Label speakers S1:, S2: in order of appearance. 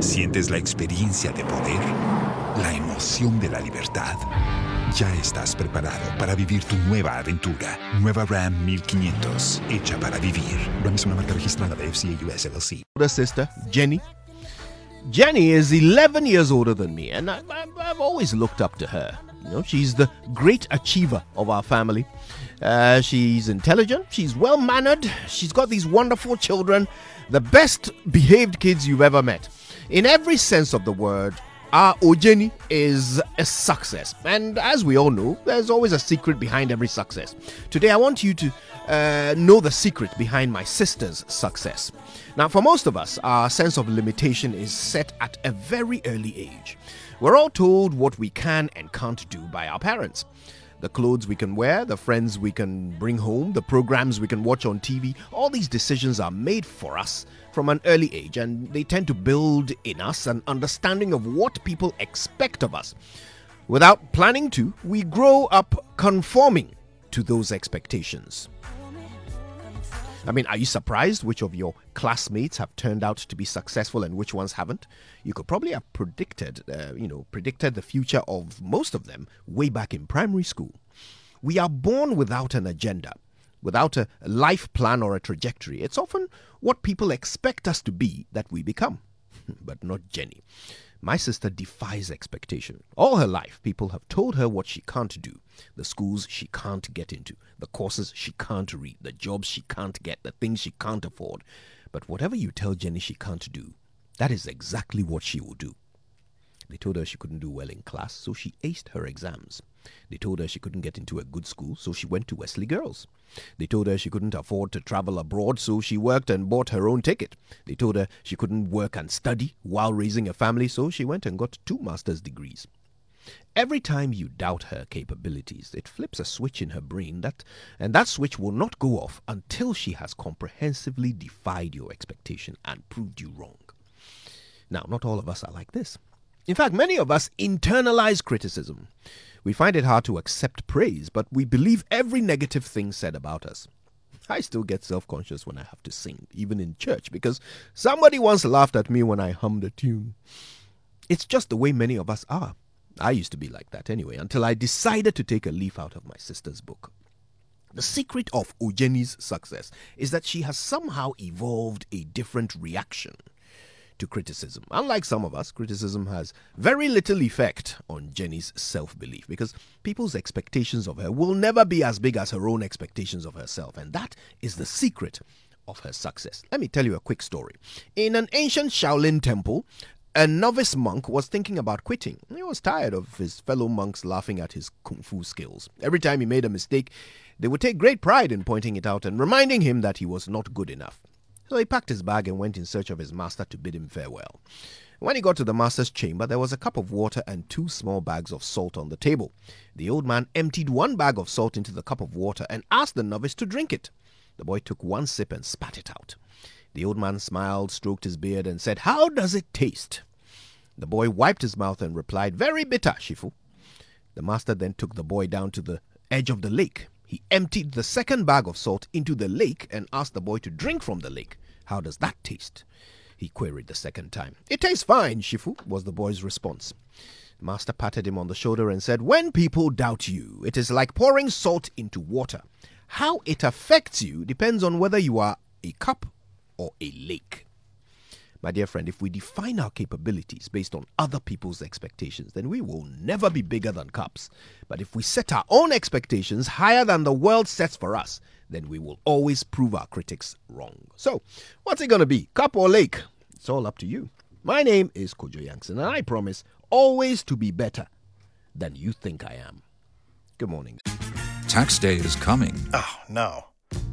S1: ¿Sientes la experiencia de poder? ¿La emoción de la libertad? Ya estás preparado para vivir tu nueva aventura. Nueva Ram 1500, hecha para vivir. Ram es una marca registrada de FCA US LLC.
S2: older sister, Jenny. Jenny is 11 years older than me, and I, I've always looked up to her. You know, she's the great achiever of our family. Uh, she's intelligent, she's well mannered, she's got these wonderful children, the best behaved kids you've ever met. In every sense of the word, our Ojeni is a success. And as we all know, there's always a secret behind every success. Today, I want you to uh, know the secret behind my sister's success. Now, for most of us, our sense of limitation is set at a very early age. We're all told what we can and can't do by our parents. The clothes we can wear, the friends we can bring home, the programs we can watch on TV, all these decisions are made for us from an early age and they tend to build in us an understanding of what people expect of us. Without planning to, we grow up conforming to those expectations. I mean, are you surprised which of your classmates have turned out to be successful and which ones haven't? You could probably have predicted, uh, you know, predicted the future of most of them way back in primary school. We are born without an agenda. without a life plan or a trajectory. It's often what people expect us to be that we become. but not Jenny. My sister defies expectation. All her life, people have told her what she can't do, the schools she can't get into, the courses she can't read, the jobs she can't get, the things she can't afford. But whatever you tell Jenny she can't do, that is exactly what she will do. They told her she couldn't do well in class, so she aced her exams. They told her she couldn't get into a good school, so she went to Wesley Girls. They told her she couldn't afford to travel abroad, so she worked and bought her own ticket. They told her she couldn't work and study while raising a family, so she went and got two master's degrees. Every time you doubt her capabilities, it flips a switch in her brain that and that switch will not go off until she has comprehensively defied your expectation and proved you wrong. Now, not all of us are like this. In fact, many of us internalize criticism. We find it hard to accept praise, but we believe every negative thing said about us. I still get self conscious when I have to sing, even in church, because somebody once laughed at me when I hummed a tune. It's just the way many of us are. I used to be like that anyway, until I decided to take a leaf out of my sister's book. The secret of Ojeni's success is that she has somehow evolved a different reaction to criticism. Unlike some of us, criticism has very little effect on Jenny's self belief because people's expectations of her will never be as big as her own expectations of herself. And that is the secret of her success. Let me tell you a quick story. In an ancient Shaolin temple, a novice monk was thinking about quitting. He was tired of his fellow monks laughing at his kung fu skills. Every time he made a mistake, they would take great pride in pointing it out and reminding him that he was not good enough. So he packed his bag and went in search of his master to bid him farewell. When he got to the master's chamber, there was a cup of water and two small bags of salt on the table. The old man emptied one bag of salt into the cup of water and asked the novice to drink it. The boy took one sip and spat it out. The old man smiled, stroked his beard, and said, How does it taste? The boy wiped his mouth and replied, Very bitter, Shifu. The master then took the boy down to the edge of the lake. He emptied the second bag of salt into the lake and asked the boy to drink from the lake. How does that taste? He queried the second time. It tastes fine, Shifu, was the boy's response. The master patted him on the shoulder and said, When people doubt you, it is like pouring salt into water. How it affects you depends on whether you are a cup or a lake. My dear friend, if we define our capabilities based on other people's expectations, then we will never be bigger than cups. But if we set our own expectations higher than the world sets for us, then we will always prove our critics wrong. So, what's it going to be? Cup or lake? It's all up to you. My name is Kojo Yankson, and I promise always to be better than you think I am. Good morning.
S3: Tax day is coming.
S4: Oh, no.